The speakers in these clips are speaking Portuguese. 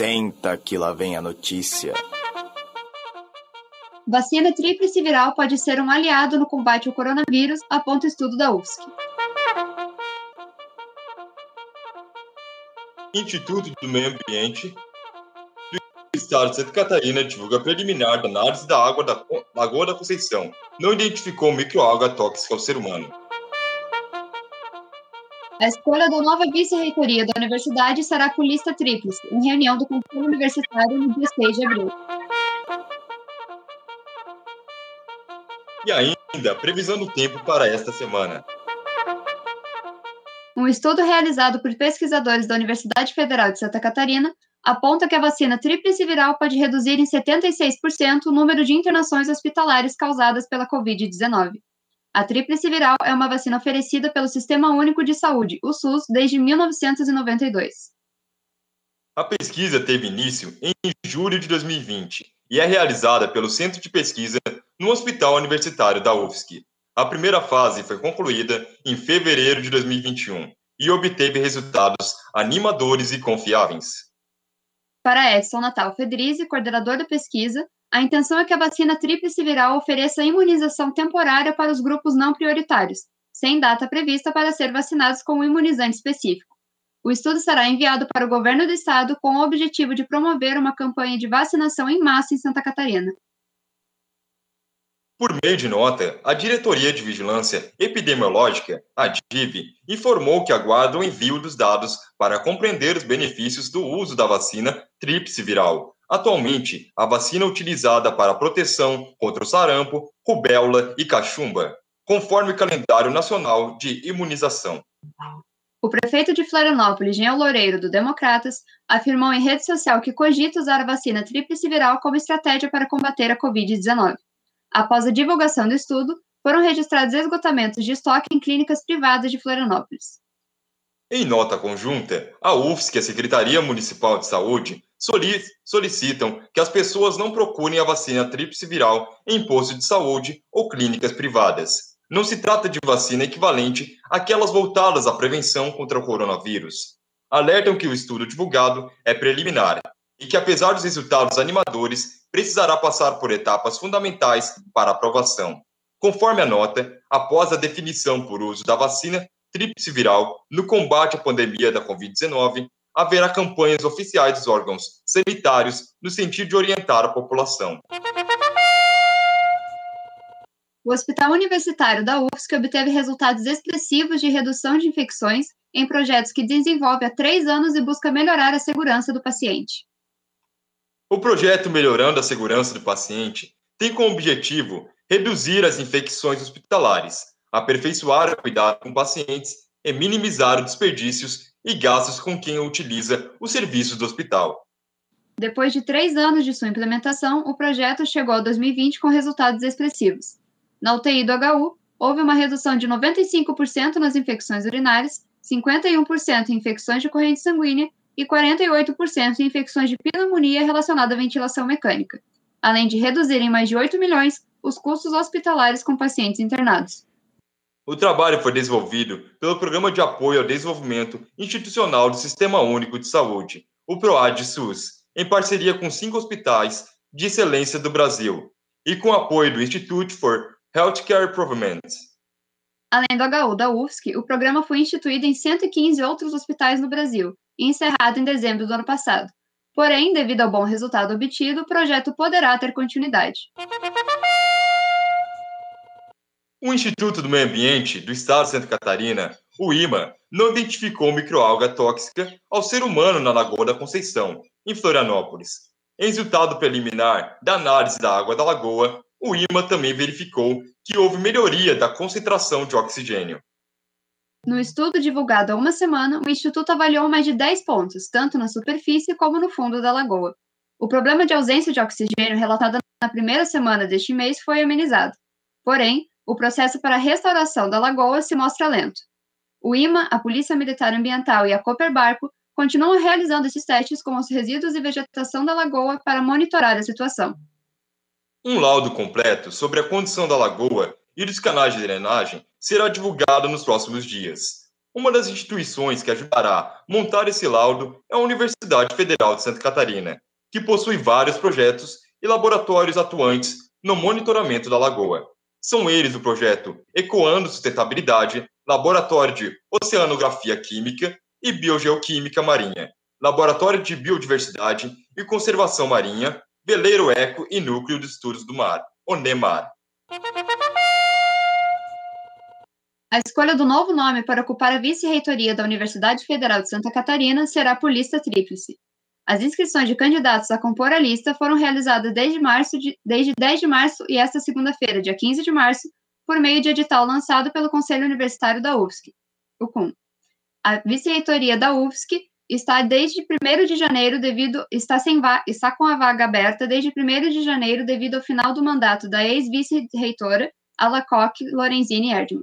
Senta que lá vem a notícia. Vacina tríplice viral pode ser um aliado no combate ao coronavírus, aponta estudo da UFSC. Instituto do Meio Ambiente do Estado de Santa Catarina divulga preliminar da análise da água da Lagoa da Conceição. Não identificou microalga tóxica ao ser humano. A escolha da nova vice-reitoria da universidade será com lista tríplice, em reunião do Conselho Universitário no dia 6 de abril. E ainda, previsão do tempo para esta semana. Um estudo realizado por pesquisadores da Universidade Federal de Santa Catarina aponta que a vacina tríplice viral pode reduzir em 76% o número de internações hospitalares causadas pela Covid-19. A tríplice viral é uma vacina oferecida pelo Sistema Único de Saúde, o SUS, desde 1992. A pesquisa teve início em julho de 2020 e é realizada pelo Centro de Pesquisa no Hospital Universitário da UFSC. A primeira fase foi concluída em fevereiro de 2021 e obteve resultados animadores e confiáveis. Para Edson Natal Fedrizi, coordenador da pesquisa, a intenção é que a vacina tríplice viral ofereça imunização temporária para os grupos não prioritários, sem data prevista para ser vacinados com um imunizante específico. O estudo será enviado para o governo do estado com o objetivo de promover uma campanha de vacinação em massa em Santa Catarina. Por meio de nota, a Diretoria de Vigilância Epidemiológica, a DIV, informou que aguarda o envio dos dados para compreender os benefícios do uso da vacina tríplice viral, Atualmente, a vacina utilizada para proteção contra o sarampo, rubéola e cachumba, conforme o calendário nacional de imunização. O prefeito de Florianópolis, Jean Loureiro, do Democratas, afirmou em rede social que cogita usar a vacina tríplice viral como estratégia para combater a Covid-19. Após a divulgação do estudo, foram registrados esgotamentos de estoque em clínicas privadas de Florianópolis. Em nota conjunta, a UFSC e a Secretaria Municipal de Saúde solicitam que as pessoas não procurem a vacina tríplice viral em postos de saúde ou clínicas privadas. Não se trata de vacina equivalente àquelas voltadas à prevenção contra o coronavírus. Alertam que o estudo divulgado é preliminar e que, apesar dos resultados animadores, precisará passar por etapas fundamentais para aprovação. Conforme a nota, após a definição por uso da vacina tríplice viral no combate à pandemia da Covid-19, haverá campanhas oficiais dos órgãos sanitários no sentido de orientar a população. O Hospital Universitário da UFSC obteve resultados expressivos de redução de infecções em projetos que desenvolve há três anos e busca melhorar a segurança do paciente. O projeto Melhorando a Segurança do Paciente tem como objetivo reduzir as infecções hospitalares, aperfeiçoar o cuidado com pacientes e minimizar os desperdícios e gastos com quem utiliza o serviço do hospital. Depois de três anos de sua implementação, o projeto chegou a 2020 com resultados expressivos. Na UTI do HU, houve uma redução de 95% nas infecções urinárias, 51% em infecções de corrente sanguínea e 48% em infecções de pneumonia relacionada à ventilação mecânica, além de reduzir em mais de 8 milhões os custos hospitalares com pacientes internados. O trabalho foi desenvolvido pelo Programa de Apoio ao Desenvolvimento Institucional do Sistema Único de Saúde, o PROAD-SUS, em parceria com cinco hospitais de excelência do Brasil e com apoio do Institute for Healthcare Improvement. Além do HU da UFSC, o programa foi instituído em 115 outros hospitais no Brasil e encerrado em dezembro do ano passado. Porém, devido ao bom resultado obtido, o projeto poderá ter continuidade. O Instituto do Meio Ambiente do Estado de Santa Catarina, o IMA, não identificou microalga tóxica ao ser humano na Lagoa da Conceição, em Florianópolis. Em resultado preliminar da análise da água da lagoa, o IMA também verificou que houve melhoria da concentração de oxigênio. No estudo divulgado há uma semana, o Instituto avaliou mais de 10 pontos, tanto na superfície como no fundo da lagoa. O problema de ausência de oxigênio relatado na primeira semana deste mês foi amenizado. Porém, o processo para a restauração da lagoa se mostra lento. O IMA, a Polícia Militar Ambiental e a Cooper Barco continuam realizando esses testes com os resíduos e vegetação da lagoa para monitorar a situação. Um laudo completo sobre a condição da lagoa e dos canais de drenagem será divulgado nos próximos dias. Uma das instituições que ajudará a montar esse laudo é a Universidade Federal de Santa Catarina, que possui vários projetos e laboratórios atuantes no monitoramento da lagoa. São eles o projeto Ecoando Sustentabilidade, Laboratório de Oceanografia Química e Biogeoquímica Marinha, Laboratório de Biodiversidade e Conservação Marinha, Veleiro Eco e Núcleo de Estudos do Mar, ONEMAR. A escolha do novo nome para ocupar a vice-reitoria da Universidade Federal de Santa Catarina será por lista tríplice. As inscrições de candidatos a compor a lista foram realizadas desde, março de, desde 10 de março e esta segunda-feira, dia 15 de março, por meio de edital lançado pelo Conselho Universitário da UFSC, o CUM. A vice-reitoria da UFSC está desde 1 de janeiro devido está sem está com a vaga aberta desde 1 de janeiro devido ao final do mandato da ex-vice-reitora Alacoque Lorenzini Erdmann.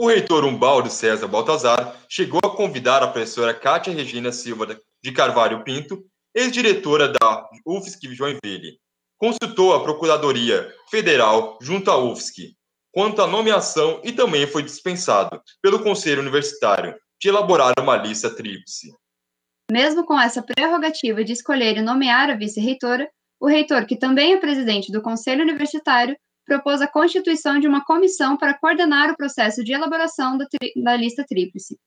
O reitor Umbaldo César Baltazar chegou a convidar a professora Cátia Regina Silva de Carvalho Pinto, ex-diretora da UFSC Joinville. Consultou a Procuradoria Federal junto à UFSC quanto à nomeação e também foi dispensado pelo Conselho Universitário de elaborar uma lista tríplice. Mesmo com essa prerrogativa de escolher e nomear a vice-reitora, o reitor, que também é presidente do Conselho Universitário, propôs a constituição de uma comissão para coordenar o processo de elaboração da, da lista tríplice.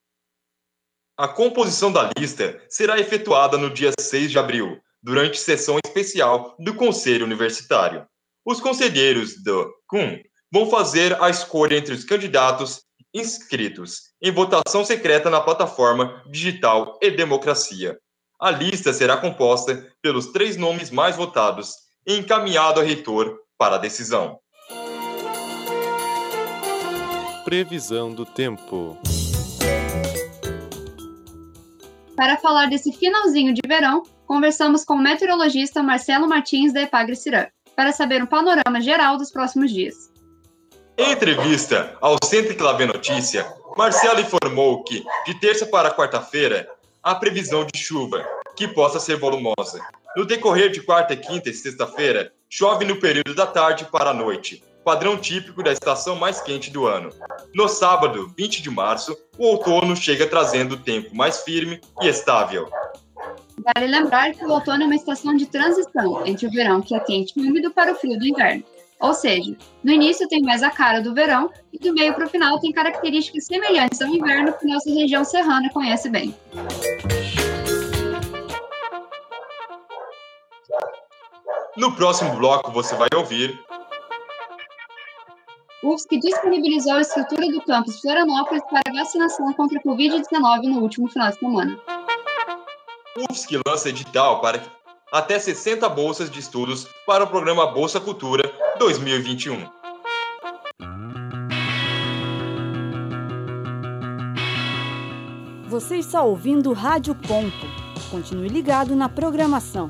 A composição da lista será efetuada no dia 6 de abril, durante sessão especial do Conselho Universitário. Os conselheiros do CUM vão fazer a escolha entre os candidatos inscritos em votação secreta na plataforma digital e democracia. A lista será composta pelos três nomes mais votados e encaminhado ao reitor para decisão. Previsão do tempo. Para falar desse finalzinho de verão, conversamos com o meteorologista Marcelo Martins da Epagre Cirã, para saber um panorama geral dos próximos dias. Em entrevista ao Centro Clavé Notícia, Marcelo informou que, de terça para quarta-feira, há previsão de chuva, que possa ser volumosa. No decorrer de quarta, quinta e sexta-feira, chove no período da tarde para a noite, padrão típico da estação mais quente do ano. No sábado, 20 de março, o outono chega trazendo tempo mais firme e estável. Vale lembrar que o outono é uma estação de transição entre o verão, que é quente e úmido, para o frio do inverno. Ou seja, no início tem mais a cara do verão e do meio para o final tem características semelhantes ao inverno que nossa região serrana conhece bem. No próximo bloco você vai ouvir. UFSC disponibilizou a estrutura do campus Florianópolis para vacinação contra a Covid-19 no último final de semana. UFSC lança edital para até 60 bolsas de estudos para o programa Bolsa Cultura 2021. Você está ouvindo Rádio Ponto. Continue ligado na programação.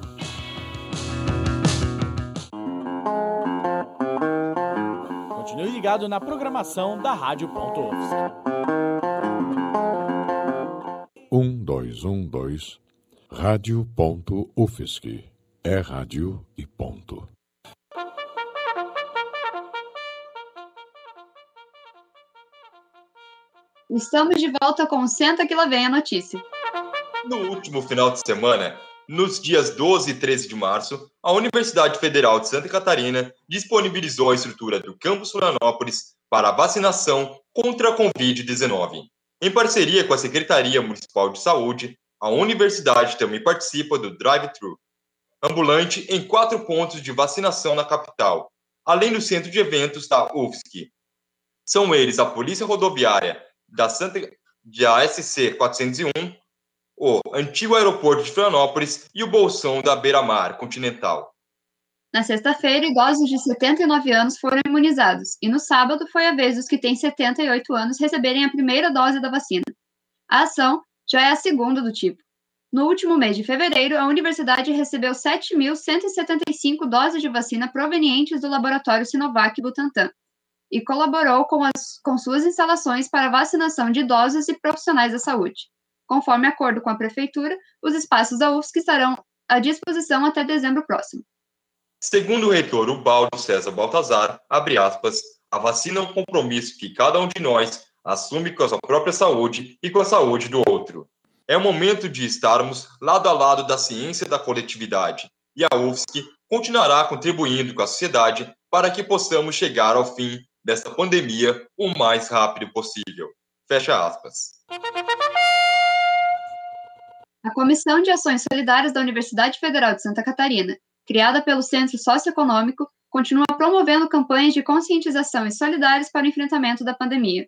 Ligado na programação da Rádio Ponto Um, dois, um, dois. Rádio.UFSC. É rádio e ponto. Estamos de volta com Senta que lá vem a notícia. No último final de semana, nos dias 12 e 13 de março, a Universidade Federal de Santa Catarina disponibilizou a estrutura do campus Florianópolis para a vacinação contra a Covid-19. Em parceria com a Secretaria Municipal de Saúde, a universidade também participa do drive-thru, ambulante em quatro pontos de vacinação na capital, além do centro de eventos da UFSC. São eles a Polícia Rodoviária da Santa de ASC 401, o antigo aeroporto de Florianópolis e o Bolsão da Beira-Mar Continental. Na sexta-feira, idosos de 79 anos foram imunizados, e no sábado foi a vez dos que têm 78 anos receberem a primeira dose da vacina. A ação já é a segunda do tipo. No último mês de fevereiro, a universidade recebeu 7.175 doses de vacina provenientes do laboratório Sinovac Butantan e colaborou com, as, com suas instalações para vacinação de idosos e profissionais da saúde. Conforme acordo com a prefeitura, os espaços da UFSC estarão à disposição até dezembro próximo. Segundo o reitor Ubaldo César Baltazar, abre aspas, a vacina é um compromisso que cada um de nós assume com a sua própria saúde e com a saúde do outro. É o momento de estarmos lado a lado da ciência da coletividade, e a UFSC continuará contribuindo com a sociedade para que possamos chegar ao fim desta pandemia o mais rápido possível. Fecha aspas. A Comissão de Ações Solidárias da Universidade Federal de Santa Catarina, criada pelo Centro Socioeconômico, continua promovendo campanhas de conscientização e solidárias para o enfrentamento da pandemia.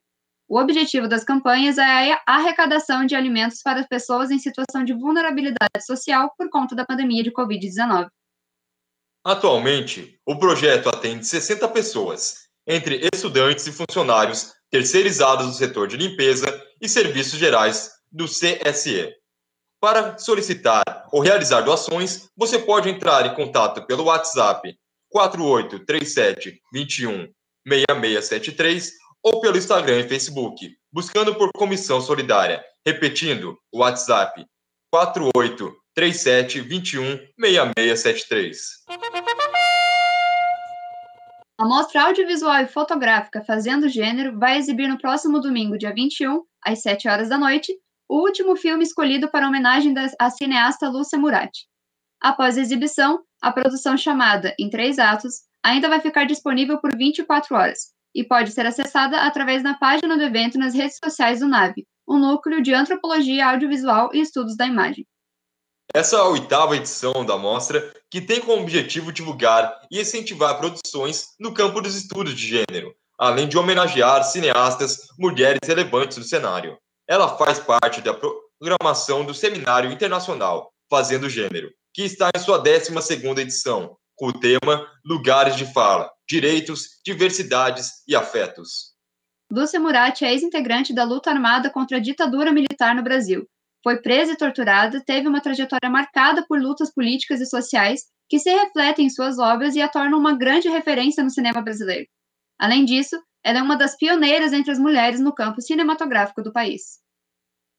O objetivo das campanhas é a arrecadação de alimentos para pessoas em situação de vulnerabilidade social por conta da pandemia de Covid-19. Atualmente, o projeto atende 60 pessoas, entre estudantes e funcionários terceirizados do setor de limpeza e serviços gerais do CSE. Para solicitar ou realizar doações, você pode entrar em contato pelo WhatsApp 4837 21 6673 ou pelo Instagram e Facebook, buscando por Comissão Solidária. Repetindo, o WhatsApp 4837 21 6673. A mostra audiovisual e fotográfica Fazendo Gênero vai exibir no próximo domingo, dia 21, às 7 horas da noite, o último filme escolhido para homenagem à cineasta Lúcia Murati. Após a exibição, a produção chamada Em Três Atos ainda vai ficar disponível por 24 horas e pode ser acessada através da página do evento nas redes sociais do NAVE, o Núcleo de Antropologia Audiovisual e Estudos da Imagem. Essa é a oitava edição da mostra, que tem como objetivo divulgar e incentivar produções no campo dos estudos de gênero, além de homenagear cineastas, mulheres relevantes do cenário. Ela faz parte da programação do Seminário Internacional Fazendo Gênero, que está em sua 12ª edição, com o tema Lugares de Fala, Direitos, Diversidades e Afetos. Lúcia Murati é ex-integrante da luta armada contra a ditadura militar no Brasil. Foi presa e torturada, teve uma trajetória marcada por lutas políticas e sociais que se refletem em suas obras e a tornam uma grande referência no cinema brasileiro. Além disso, ela é uma das pioneiras entre as mulheres no campo cinematográfico do país.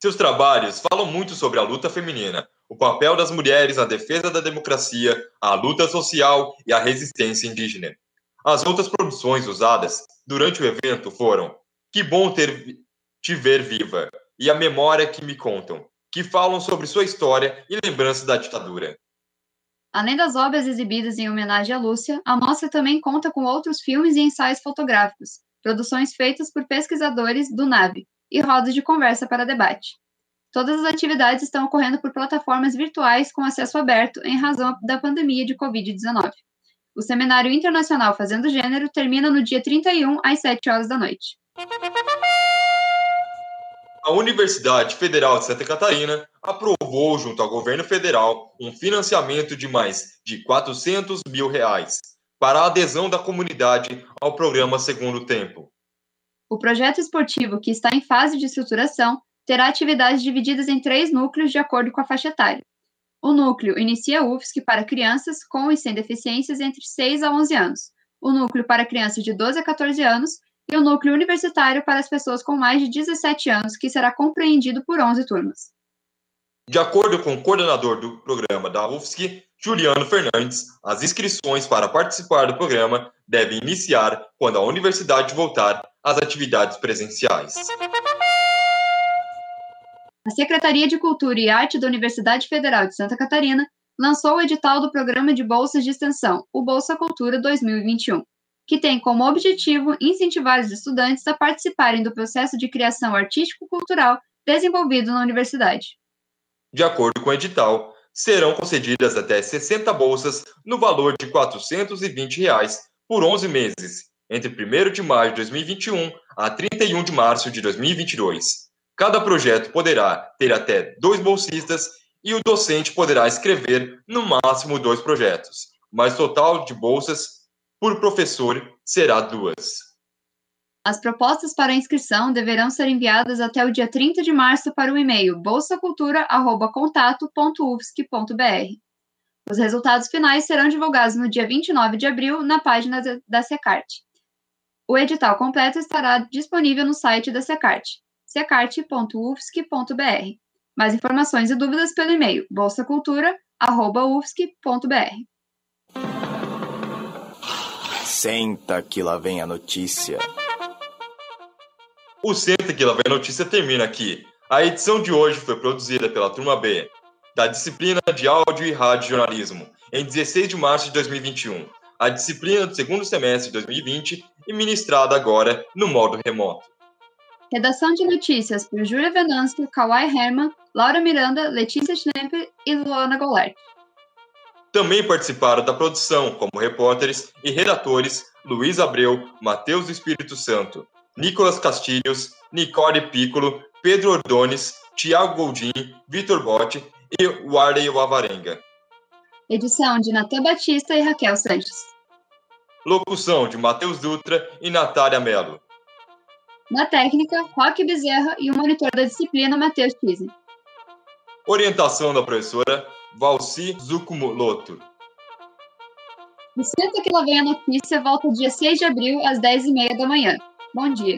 Seus trabalhos falam muito sobre a luta feminina, o papel das mulheres na defesa da democracia, a luta social e a resistência indígena. As outras produções usadas durante o evento foram Que Bom Ter Te Ver Viva e A Memória que Me Contam, que falam sobre sua história e lembrança da ditadura. Além das obras exibidas em homenagem a Lúcia, a mostra também conta com outros filmes e ensaios fotográficos, produções feitas por pesquisadores do NAB e rodas de conversa para debate. Todas as atividades estão ocorrendo por plataformas virtuais com acesso aberto em razão da pandemia de Covid-19. O Seminário Internacional Fazendo Gênero termina no dia 31, às 7 horas da noite. A Universidade Federal de Santa Catarina aprovou, junto ao governo federal, um financiamento de mais de 400 mil reais para a adesão da comunidade ao programa Segundo Tempo. O projeto esportivo, que está em fase de estruturação, terá atividades divididas em três núcleos de acordo com a faixa etária. O núcleo inicia UFSC para crianças com e sem deficiências entre 6 a 11 anos, o núcleo para crianças de 12 a 14 anos e o núcleo universitário para as pessoas com mais de 17 anos, que será compreendido por 11 turmas. De acordo com o coordenador do programa da UFSC, Juliano Fernandes, as inscrições para participar do programa devem iniciar quando a universidade voltar às atividades presenciais. A Secretaria de Cultura e Arte da Universidade Federal de Santa Catarina lançou o edital do Programa de Bolsas de Extensão, o Bolsa Cultura 2021, que tem como objetivo incentivar os estudantes a participarem do processo de criação artístico-cultural desenvolvido na universidade. De acordo com o edital, serão concedidas até 60 bolsas no valor de 420 reais por 11 meses, entre 1 de maio de 2021 a 31 de março de 2022. Cada projeto poderá ter até dois bolsistas e o docente poderá escrever no máximo dois projetos, mas o total de bolsas por professor será duas. As propostas para inscrição deverão ser enviadas até o dia 30 de março para o e-mail bolsacultura.contato.ufsc.br. Os resultados finais serão divulgados no dia 29 de abril na página da Secart. O edital completo estará disponível no site da Secart, secart.ufsc.br. Mais informações e dúvidas pelo e-mail bolsacultura.ufsc.br. Senta que lá vem a notícia. O Senta que lá vem notícia termina aqui. A edição de hoje foi produzida pela Turma B, da disciplina de Áudio e Rádio Jornalismo, em 16 de março de 2021. A disciplina do segundo semestre de 2020 e ministrada agora no modo remoto. Redação de notícias por Júlia Venâncio, Kawai Herman, Laura Miranda, Letícia Schnepper e Luana Golert. Também participaram da produção, como repórteres e redatores, Luiz Abreu, Matheus do Espírito Santo, Nicolas Castilhos, Nicole Piccolo, Pedro Ordones, Tiago Goldin, Vitor Botti e Warley Wavarenga. Edição de Natan Batista e Raquel Sanches. Locução de Matheus Dutra e Natália Mello. Na técnica, Roque Bezerra e o monitor da disciplina, Matheus Tise. Orientação da professora Valci Zucumuloto. O Senta que lá vem a notícia volta dia 6 de abril, às 10h30 da manhã. Bom dia.